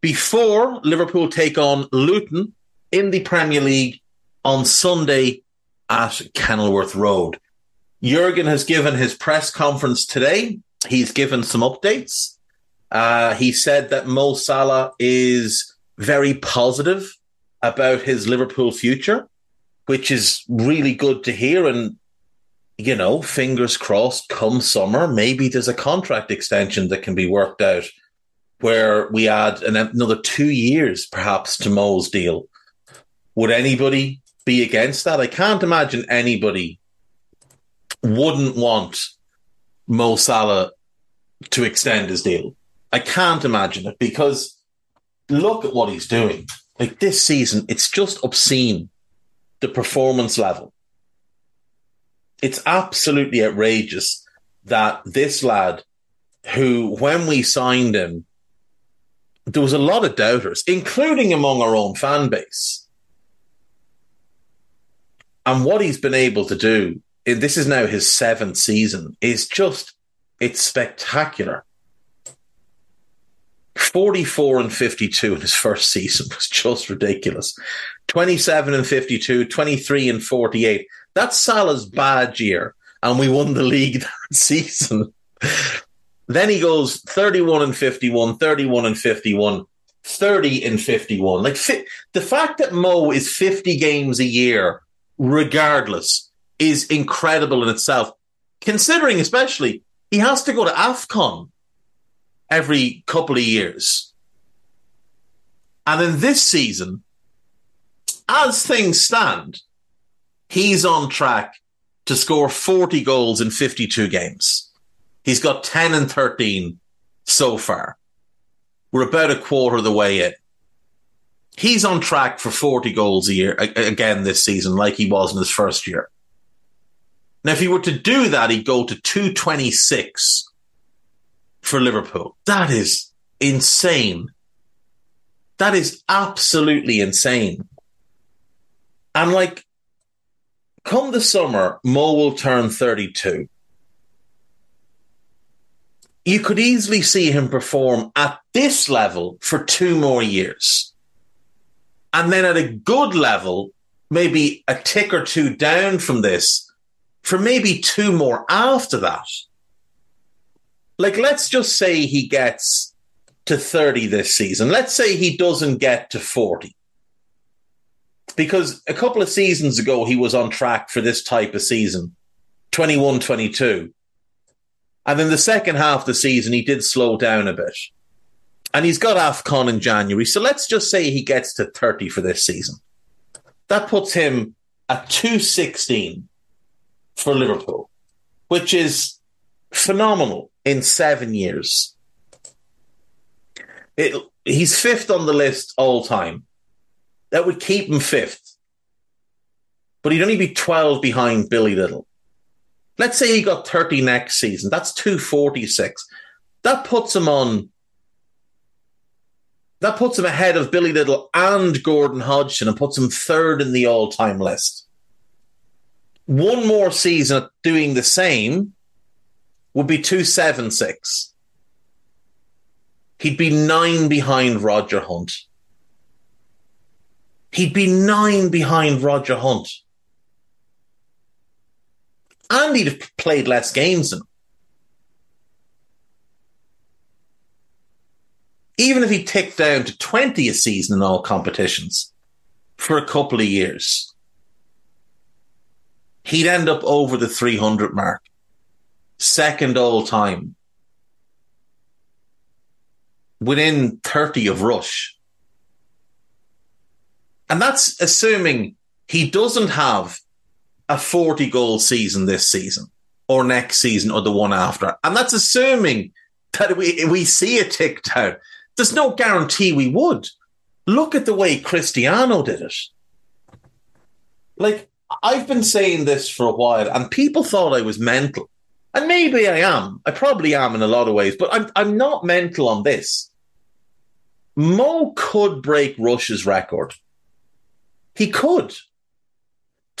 before Liverpool take on Luton in the Premier League on Sunday at Kenilworth Road. Jurgen has given his press conference today. He's given some updates. Uh, he said that Mo Salah is very positive about his Liverpool future, which is really good to hear. And, you know, fingers crossed, come summer, maybe there's a contract extension that can be worked out where we add another two years perhaps to Mo's deal. Would anybody be against that? I can't imagine anybody wouldn't want Mo Salah to extend his deal. I can't imagine it because look at what he's doing. Like this season, it's just obscene. The performance level. It's absolutely outrageous that this lad, who, when we signed him, there was a lot of doubters, including among our own fan base. And what he's been able to do, this is now his seventh season, is just, it's spectacular. 44 and 52 in his first season was just ridiculous. 27 and 52, 23 and 48. That's Salah's bad year. And we won the league that season. Then he goes 31 and 51, 31 and 51, 30 and 51. Like fi- the fact that Mo is 50 games a year regardless, is incredible in itself. Considering, especially, he has to go to AFCON every couple of years. And in this season, as things stand, he's on track to score 40 goals in 52 games. He's got 10 and 13 so far. We're about a quarter of the way in he's on track for 40 goals a year again this season, like he was in his first year. Now, if he were to do that, he'd go to 226 for Liverpool. That is insane. That is absolutely insane. And like, come the summer, Mo will turn 32. You could easily see him perform at this level for two more years and then at a good level, maybe a tick or two down from this for maybe two more after that. Like, let's just say he gets to 30 this season. Let's say he doesn't get to 40. Because a couple of seasons ago, he was on track for this type of season 21 22. And in the second half of the season, he did slow down a bit and he's got AFCON in January. So let's just say he gets to 30 for this season. That puts him at 216 for Liverpool, which is phenomenal in seven years. It, he's fifth on the list all time. That would keep him fifth. But he'd only be 12 behind Billy Little. Let's say he got 30 next season. That's 246. That puts him on that puts him ahead of Billy Little and Gordon Hodgson and puts him third in the all time list. one more season doing the same would be 276. He'd be nine behind Roger Hunt. He'd be nine behind Roger Hunt. And he'd have played less games than. Even if he ticked down to 20 a season in all competitions for a couple of years, he'd end up over the 300 mark, second all time, within 30 of Rush. And that's assuming he doesn't have a 40 goal season this season or next season or the one after. And that's assuming that we, we see a tick down. There's no guarantee we would. Look at the way Cristiano did it. Like, I've been saying this for a while, and people thought I was mental. And maybe I am. I probably am in a lot of ways, but I'm, I'm not mental on this. Mo could break Rush's record. He could.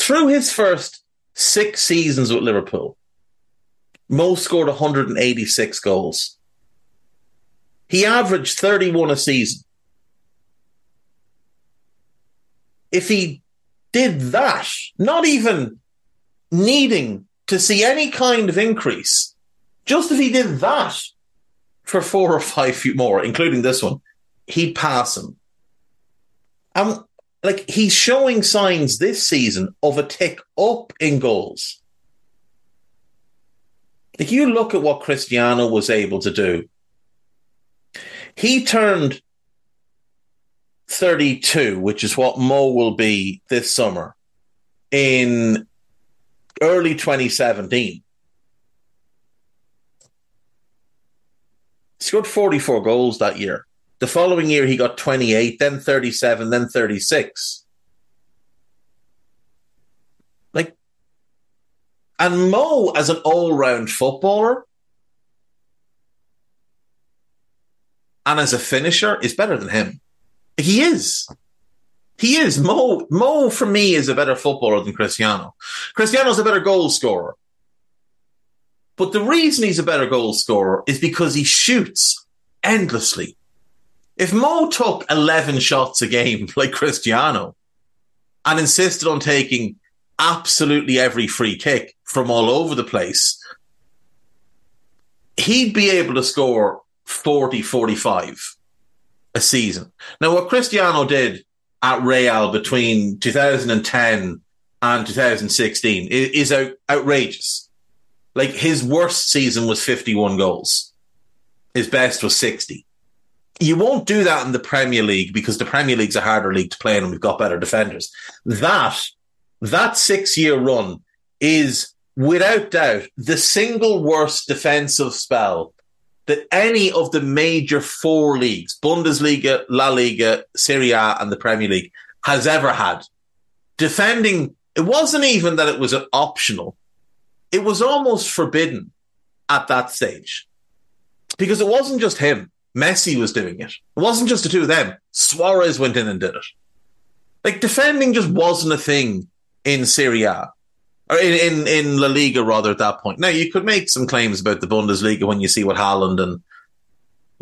Through his first six seasons with Liverpool, Mo scored 186 goals. He averaged 31 a season. If he did that, not even needing to see any kind of increase, just if he did that for four or five more, including this one, he'd pass him. And like he's showing signs this season of a tick up in goals. If you look at what Cristiano was able to do, he turned 32, which is what Mo will be this summer, in early 2017. Scored 44 goals that year. The following year, he got 28, then 37, then 36. Like, and Mo, as an all round footballer and as a finisher, is better than him. He is. He is. Mo, Mo for me is a better footballer than Cristiano. Cristiano's a better goal scorer. But the reason he's a better goal scorer is because he shoots endlessly. If Mo took 11 shots a game like Cristiano and insisted on taking absolutely every free kick from all over the place, he'd be able to score 40, 45 a season. Now, what Cristiano did at Real between 2010 and 2016 is, out, outrageous. Like his worst season was 51 goals. His best was 60. You won't do that in the Premier League because the Premier League's a harder league to play in and we've got better defenders. That, that six year run is without doubt the single worst defensive spell that any of the major four leagues, Bundesliga, La Liga, Serie A, and the Premier League, has ever had. Defending, it wasn't even that it was optional. It was almost forbidden at that stage. Because it wasn't just him. Messi was doing it. It wasn't just the two of them. Suarez went in and did it. Like defending just wasn't a thing in Serie A or in, in, in La Liga rather at that point. Now you could make some claims about the Bundesliga when you see what Haaland and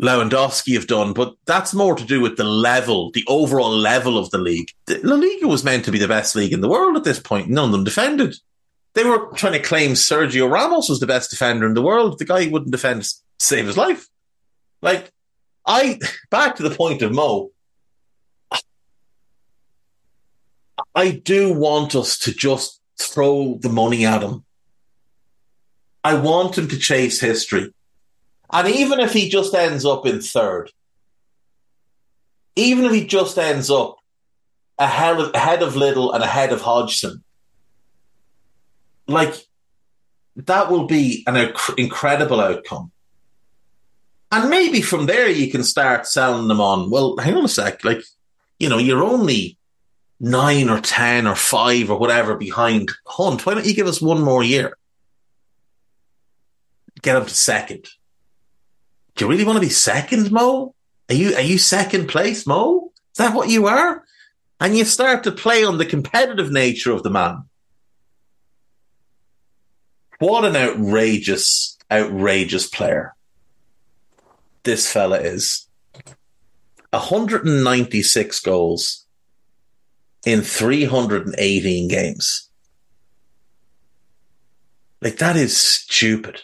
Lewandowski have done, but that's more to do with the level, the overall level of the league. La Liga was meant to be the best league in the world at this point. None of them defended. They were trying to claim Sergio Ramos was the best defender in the world. The guy wouldn't defend save his life. Like, I, back to the point of Mo, I do want us to just throw the money at him. I want him to chase history. And even if he just ends up in third, even if he just ends up ahead of, ahead of Little and ahead of Hodgson, like that will be an inc- incredible outcome. And maybe from there you can start selling them on. Well, hang on a sec. Like, you know, you're only nine or ten or five or whatever behind Hunt. Why don't you give us one more year? Get up to second. Do you really want to be second, Mo? Are you are you second place, Mo? Is that what you are? And you start to play on the competitive nature of the man. What an outrageous, outrageous player this fella is. 196 goals in 318 games. Like, that is stupid.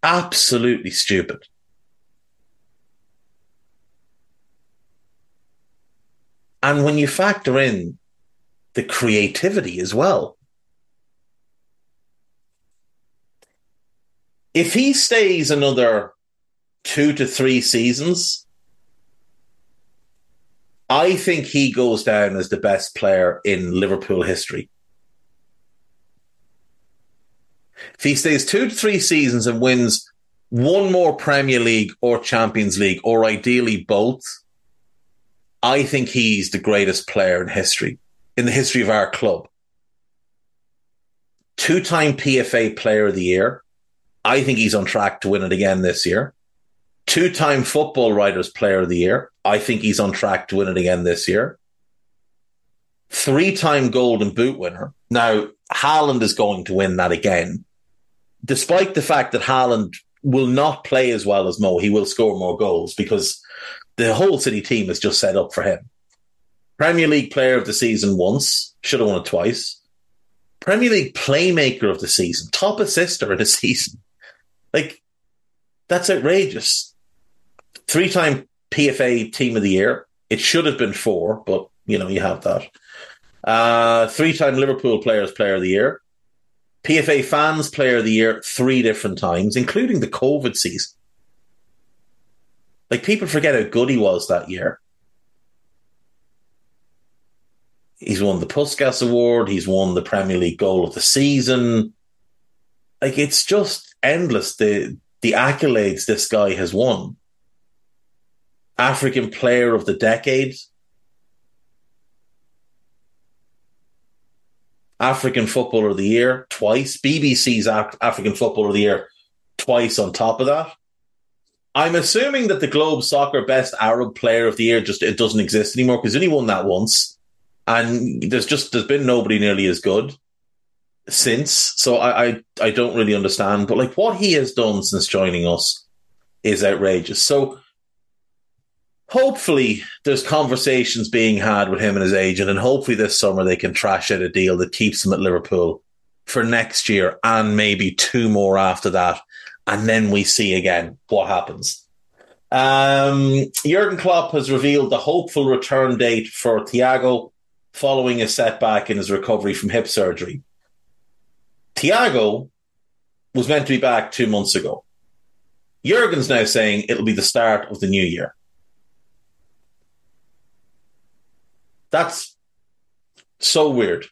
Absolutely stupid. And when you factor in the creativity as well, if he stays another two to three seasons, I think he goes down as the best player in Liverpool history. If he stays two to three seasons and wins one more Premier League or Champions League, or ideally both, I think he's the greatest player in history, in the history of our club. Two time PFA Player of the Year. I think he's on track to win it again this year. Two time Football Writers Player of the Year. I think he's on track to win it again this year. Three time Golden Boot winner. Now, Haaland is going to win that again. Despite the fact that Haaland will not play as well as Mo, he will score more goals because the whole City team is just set up for him. Premier League Player of the Season once, should have won it twice. Premier League Playmaker of the Season, top assister in a season. Like, that's outrageous. Three time PFA Team of the Year. It should have been four, but you know you have that. Uh, three-time Liverpool Players Player of the Year, PFA Fans Player of the Year three different times, including the COVID season. Like people forget how good he was that year. He's won the Puskas Award. He's won the Premier League Goal of the Season. Like it's just endless the the accolades this guy has won. African Player of the Decade, African Footballer of the Year twice, BBC's African Footballer of the Year twice on top of that. I'm assuming that the Globe Soccer Best Arab Player of the Year just it doesn't exist anymore because he only won that once, and there's just there's been nobody nearly as good since. So I, I I don't really understand, but like what he has done since joining us is outrageous. So hopefully there's conversations being had with him and his agent, and hopefully this summer they can trash out a deal that keeps him at Liverpool for next year and maybe two more after that, and then we see again what happens. Um, Jurgen Klopp has revealed the hopeful return date for Thiago following a setback in his recovery from hip surgery. Thiago was meant to be back two months ago. Jurgen's now saying it'll be the start of the new year. That's so weird.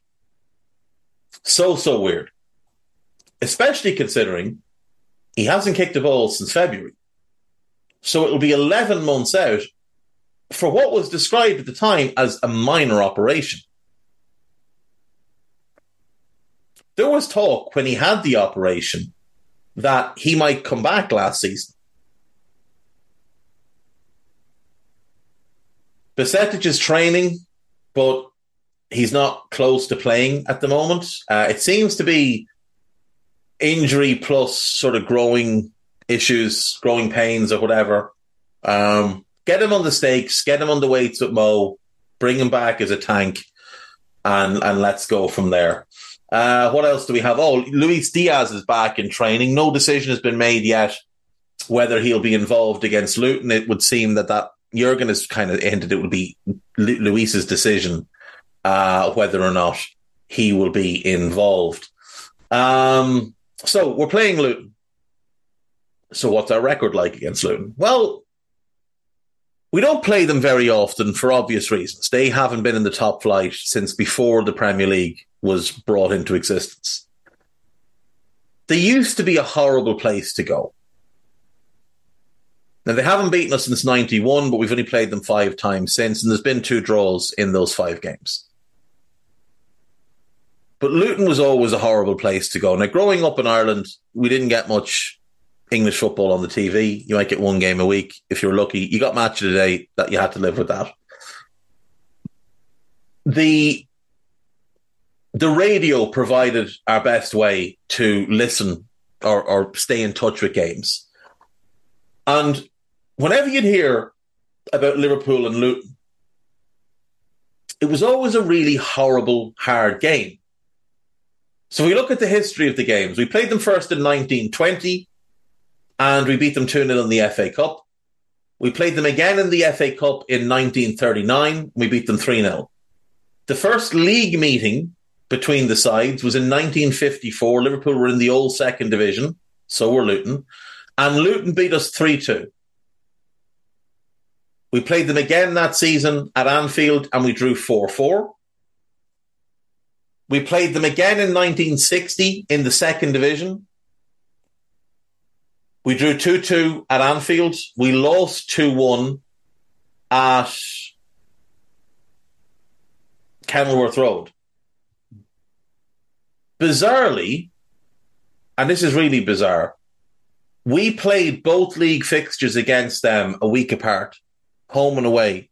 So, so weird. Especially considering he hasn't kicked a ball since February. So it'll be 11 months out for what was described at the time as a minor operation. There was talk when he had the operation that he might come back last season. Bajcetic is training but he's not close to playing at the moment. Uh, it seems to be injury plus sort of growing issues, growing pains, or whatever. Um, get him on the stakes, get him on the weights with Mo, bring him back as a tank, and and let's go from there. Uh, what else do we have? Oh, Luis Diaz is back in training. No decision has been made yet whether he'll be involved against Luton. It would seem that that Jurgen has kind of hinted it will be Luis's decision uh, whether or not he will be involved. Um, so we're playing Luton. So what's our record like against Luton? Well, we don't play them very often for obvious reasons. They haven't been in the top flight since before the Premier League was brought into existence. They used to be a horrible place to go. Now they haven't beaten us since '91, but we've only played them five times since, and there's been two draws in those five games. But Luton was always a horrible place to go. Now, growing up in Ireland, we didn't get much English football on the TV. You might get one game a week if you're lucky. You got match of the day that you had to live with that. The the radio provided our best way to listen or, or stay in touch with games. And whenever you'd hear about Liverpool and Luton, it was always a really horrible, hard game. So we look at the history of the games. We played them first in 1920 and we beat them 2 0 in the FA Cup. We played them again in the FA Cup in 1939. We beat them 3 0. The first league meeting between the sides was in 1954. Liverpool were in the old second division, so were Luton. And Luton beat us 3 2. We played them again that season at Anfield and we drew 4 4. We played them again in 1960 in the second division. We drew 2 2 at Anfield. We lost 2 1 at Kenilworth Road. Bizarrely, and this is really bizarre, we played both league fixtures against them a week apart, home and away.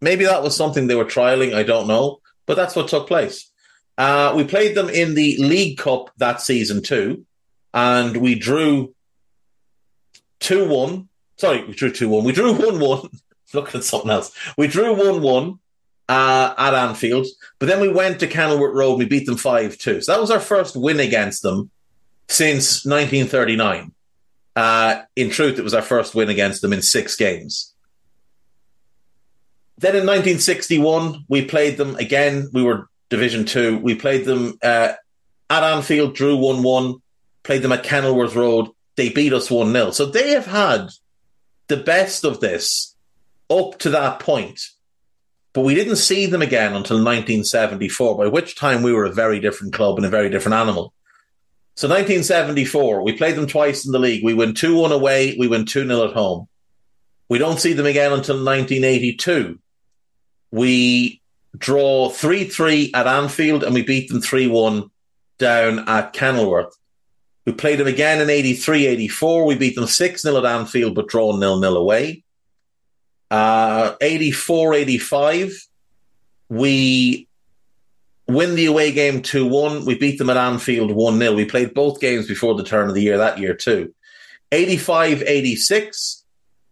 Maybe that was something they were trialing, I don't know, but that's what took place. Uh, we played them in the League Cup that season too, and we drew 2 1. Sorry, we drew 2 1. We drew 1 1. Looking at something else. We drew 1 1 uh, at Anfield. But then we went to Kenilworth Road and we beat them 5 2. So that was our first win against them since 1939. Uh, in truth, it was our first win against them in six games. Then in 1961, we played them again. We were Division Two. We played them uh, at Anfield, drew 1 1, played them at Kenilworth Road. They beat us 1 0. So they have had the best of this up to that point but we didn't see them again until 1974, by which time we were a very different club and a very different animal. So 1974, we played them twice in the league. We win 2 1 away, we win 2 0 at home. We don't see them again until 1982. We draw 3 3 at Anfield and we beat them 3 1 down at Kenilworth. We played them again in 83 84. We beat them 6 0 at Anfield but draw 0 0 away. Uh, 84 85, we win the away game 2 1. We beat them at Anfield 1 0. We played both games before the turn of the year that year, too. 85 86,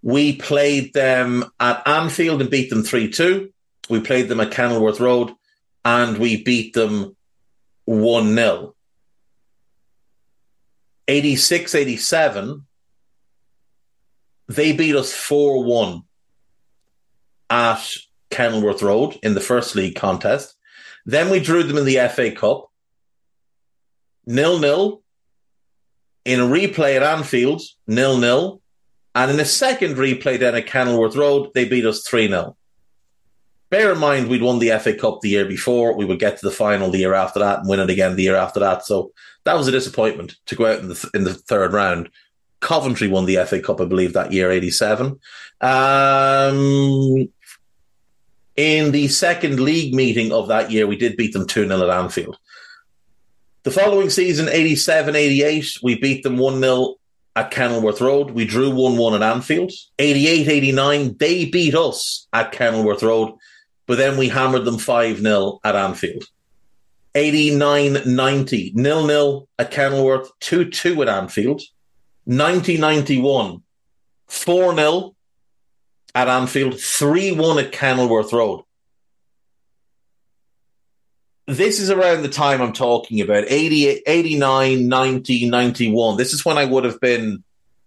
we played them at Anfield and beat them 3 2. We played them at Kenilworth Road and we beat them 1 0. 86 87, they beat us 4 1 at Kenilworth Road in the first league contest. Then we drew them in the FA Cup, nil nil. In a replay at Anfield, nil nil. And in a second replay down at Kenilworth Road, they beat us 3 0. Bear in mind, we'd won the FA Cup the year before. We would get to the final the year after that and win it again the year after that. So that was a disappointment to go out in the, in the third round. Coventry won the FA Cup, I believe, that year, 87. Um, in the second league meeting of that year, we did beat them 2 0 at Anfield. The following season, 87 88, we beat them 1 0 at Kenilworth Road. We drew 1 1 at Anfield. 88 89, they beat us at Kenilworth Road, but then we hammered them 5 0 at Anfield. 89 90, 0 0 at Kenilworth, 2 2 at Anfield. 90 91, 4 0 at Anfield, 3 1 at Kenilworth Road. This is around the time I'm talking about 80, 89, 90, 91. This is when I would have been.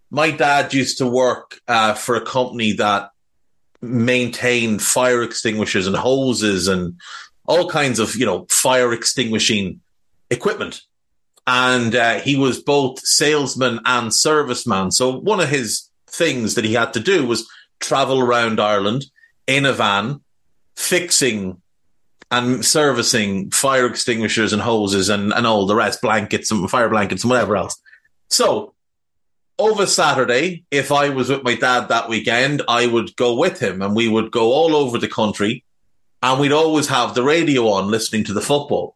My dad used to work uh, for a company that maintained fire extinguishers and hoses and all kinds of, you know, fire extinguishing equipment. And uh, he was both salesman and serviceman. So one of his things that he had to do was travel around Ireland in a van, fixing and servicing fire extinguishers and hoses and, and all the rest, blankets and fire blankets and whatever else. So over Saturday, if I was with my dad that weekend, I would go with him and we would go all over the country and we'd always have the radio on listening to the football.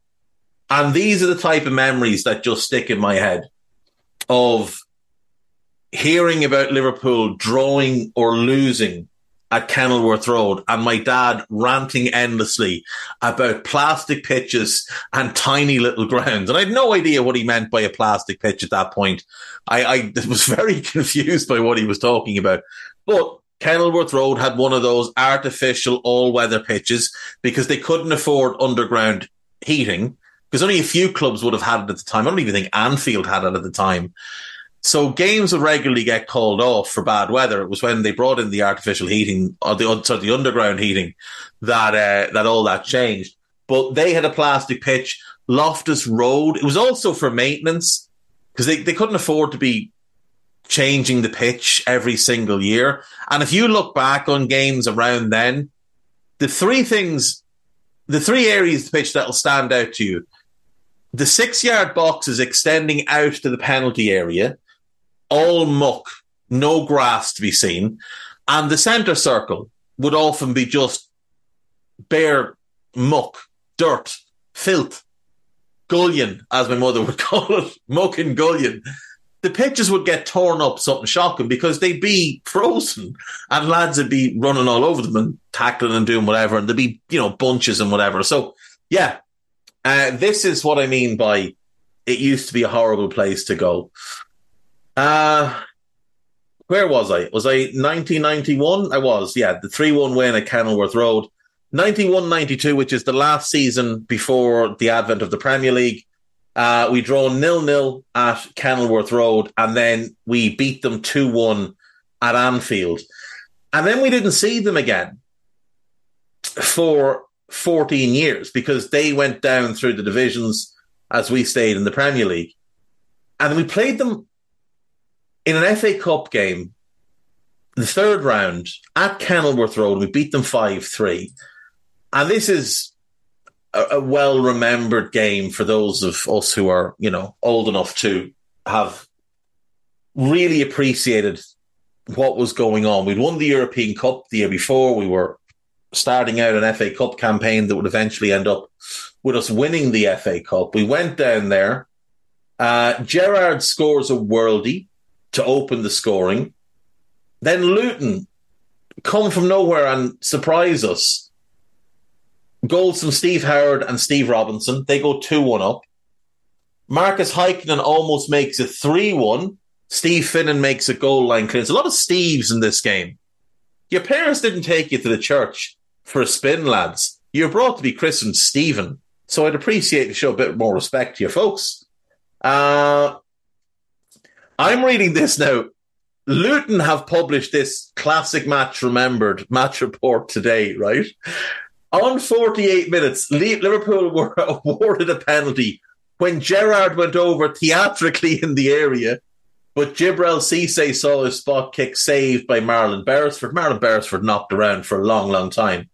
And these are the type of memories that just stick in my head of hearing about Liverpool drawing or losing at Kenilworth Road and my dad ranting endlessly about plastic pitches and tiny little grounds. And I had no idea what he meant by a plastic pitch at that point. I, I was very confused by what he was talking about. But Kenilworth Road had one of those artificial all weather pitches because they couldn't afford underground heating because only a few clubs would have had it at the time. I don't even think Anfield had it at the time. So games would regularly get called off for bad weather. It was when they brought in the artificial heating or the sorry, the underground heating that uh, that all that changed. But they had a plastic pitch, Loftus Road. It was also for maintenance because they, they couldn't afford to be changing the pitch every single year. And if you look back on games around then, the three things, the three areas of the pitch that will stand out to you, the six yard box is extending out to the penalty area all muck, no grass to be seen. And the centre circle would often be just bare muck, dirt, filth, gullion, as my mother would call it, muck and gullion. The pitches would get torn up, something shocking, because they'd be frozen and lads would be running all over them and tackling and doing whatever. And there'd be, you know, bunches and whatever. So, yeah, uh, this is what I mean by it used to be a horrible place to go. Uh, where was I? Was I 1991? I was, yeah, the 3 1 win at Kenilworth Road. 91 92, which is the last season before the advent of the Premier League. Uh, we draw nil nil at Kenilworth Road, and then we beat them 2 1 at Anfield. And then we didn't see them again for 14 years because they went down through the divisions as we stayed in the Premier League. And we played them in an FA Cup game, the third round at Kenilworth Road, we beat them 5 3. And this is a, a well remembered game for those of us who are, you know, old enough to have really appreciated what was going on. We'd won the European Cup the year before. We were starting out an FA Cup campaign that would eventually end up with us winning the FA Cup. We went down there. Uh, Gerrard scores a worldie to open the scoring. Then Luton come from nowhere and surprise us. Goals from Steve Howard and Steve Robinson. They go 2 1 up. Markus Heikkinen almost makes it 3 1. Steve Finnan makes a goal line clearance. A lot of Steves in this game. Your parents didn't take you to the church for a spin, lads. You're brought to be christened Stephen. So I'd appreciate to show a bit more respect to your folks. Uh, I'm reading this now. Luton have published this classic match remembered match report today, right? On 48 minutes, Liverpool were awarded a penalty when Gerrard went over theatrically in the area, but Djibril Cisse saw his spot kick saved by Marlon Beresford. Marlon Beresford knocked around for a long, long time.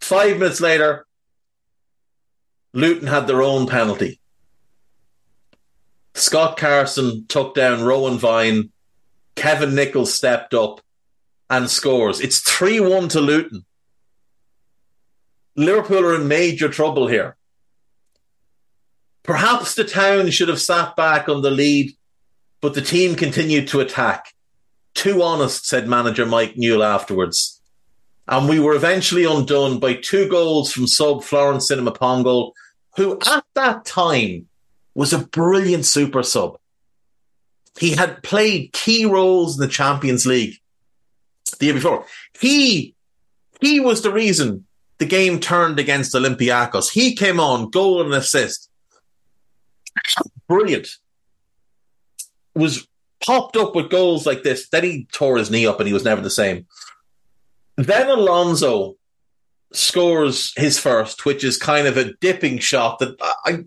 Five minutes later, Luton had their own penalty. Scott Carson took down Rowan Vine. Kevin Nicholls stepped up and scores. It's 3 1 to Luton. Liverpool are in major trouble here. Perhaps the town should have sat back on the lead, but the team continued to attack. Too honest, said manager Mike Newell afterwards. And we were eventually undone by two goals from sub Florence Cinema Sinama who at that time was a brilliant super sub. He had played key roles in the Champions League the year before. He he was the reason the game turned against Olympiacos. He came on, goal and assist. Brilliant. Was popped up with goals like this. Then he tore his knee up and he was never the same. Then Alonso scores his first, which is kind of a dipping shot that I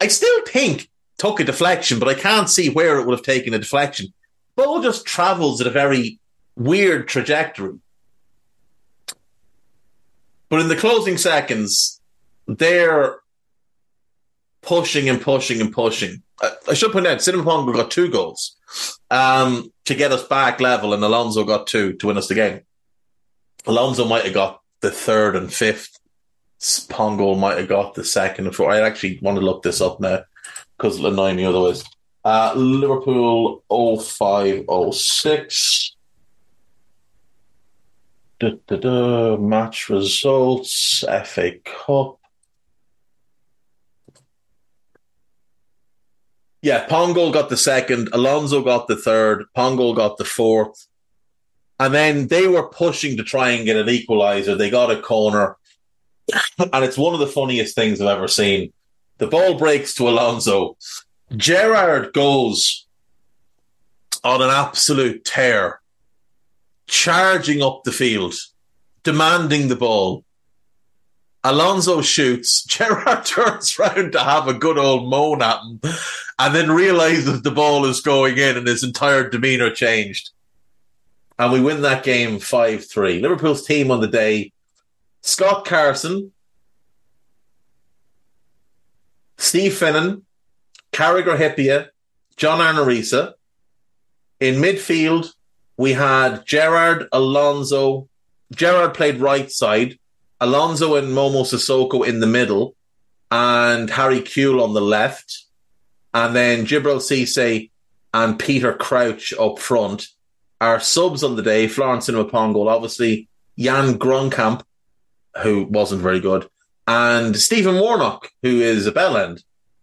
I still think took a deflection, but I can't see where it would have taken a deflection. Ball just travels at a very weird trajectory. But in the closing seconds, they're pushing and pushing and pushing. I, I should point out, Sinama got two goals um, to get us back level, and Alonso got two to win us the game. Alonso might have got the third and fifth Pongo might have got the second and. I actually want to look this up now because it'll annoy me otherwise. Uh, Liverpool 0506. da, da, da, match results, FA Cup. Yeah, Pongo got the second, Alonso got the third, Pongo got the fourth. And then they were pushing to try and get an equalizer. They got a corner. and it's one of the funniest things I've ever seen. The ball breaks to Alonso. Gerrard goes on an absolute tear, charging up the field, demanding the ball. Alonso shoots. Gerrard turns round to have a good old moan at him and then realizes the ball is going in and his entire demeanour changed. And we win that game 5 3. Liverpool's team on the day Scott Carson, Steve Finnan, Carragher Hyypiä, John Arne Riise. In midfield, we had Gerrard Alonso. Gerrard played right side, Alonso and Momo Sissoko in the middle, and Harry Kewell on the left. And then Djibril Cisse and Peter Crouch up front. Our subs on the day, Florence Sinama obviously Jan Kromkamp, who wasn't very good, and Stephen Warnock, who is a bell end.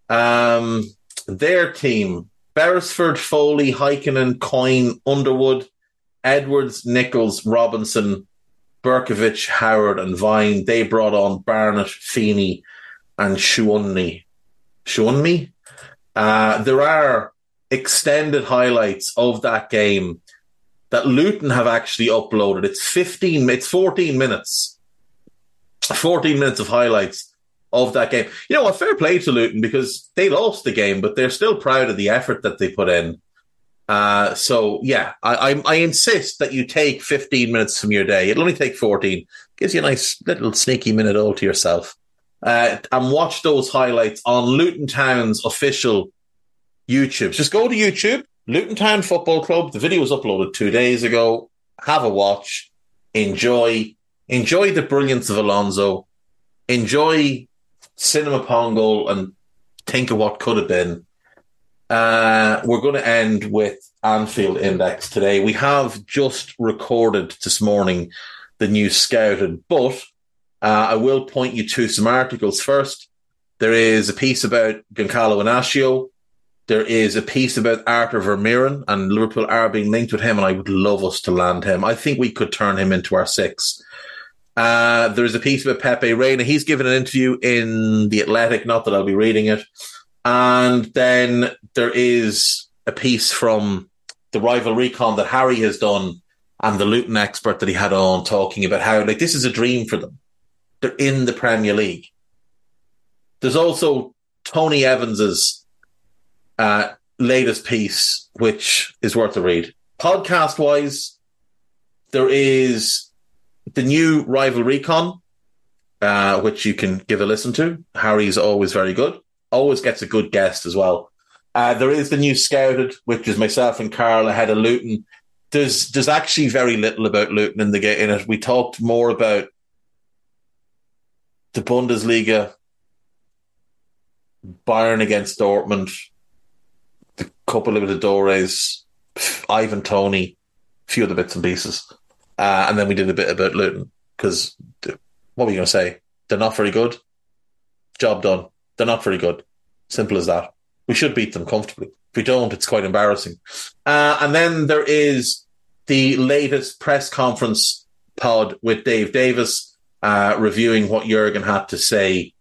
Um, their team, Beresford, Foley, Heikkinen, Coyne, Underwood, Edwards, Nicholls, Robinson, Brkovic, Howard, and Vine. They brought on Barnett, Feeney, and Showunmi. Showunmi? Uh, there are extended highlights of that game that Luton have actually uploaded. It's 15, it's 14 minutes. 14 minutes of highlights of that game. You know, a fair play to Luton because they lost the game, but they're still proud of the effort that they put in. Uh, so yeah, I, I, I insist that you take 15 minutes from your day. It'll only take 14. Gives you a nice little sneaky minute all to yourself. Uh, and watch those highlights on Luton Town's official YouTube. Just go to YouTube, Luton Town Football Club. The video was uploaded two days ago. Have a watch. Enjoy. Enjoy the brilliance of Alonso. Enjoy Sinama Pongolle and think of what could have been. Uh, we're going to end with Anfield Index today. We have just recorded this morning the new scouted, but uh, I will point you to some articles first. There is a piece about Goncalo Inacio. There is a piece about Arthur Vermeeren, and Liverpool are being linked with him, and I would love us to land him. I think we could turn him into our six. Uh, there's a piece about Pepe Reina. He's given an interview in The Athletic, not that I'll be reading it. And then there is a piece from the rival recon that Harry has done and the Luton expert that he had on talking about how like this is a dream for them. They're in the Premier League. There's also Tony Evans's uh, latest piece, which is worth a read. Podcast wise, there is the new Rival Recon, uh, which you can give a listen to. Harry's always very good. Always gets a good guest as well. Uh, there is the new Scouted, which is myself and Carl ahead of Luton. There's there's actually very little about Luton in the game in it. We talked more about the Bundesliga, Bayern against Dortmund, the Copa Libertadores, Ivan Toney, a few other bits and pieces. Uh, and then we did a bit about Luton because what were you going to say? They're not very good. Job done. They're not very good. Simple as that. We should beat them comfortably. If we don't, it's quite embarrassing. Uh, and then there is the latest press conference pod with Dave Davis uh, reviewing what Jurgen had to say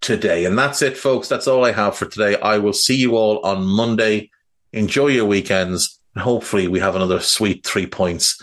today. And that's it, folks. That's all I have for today. I will see you all on Monday. Enjoy your weekends. And hopefully, we have another sweet three points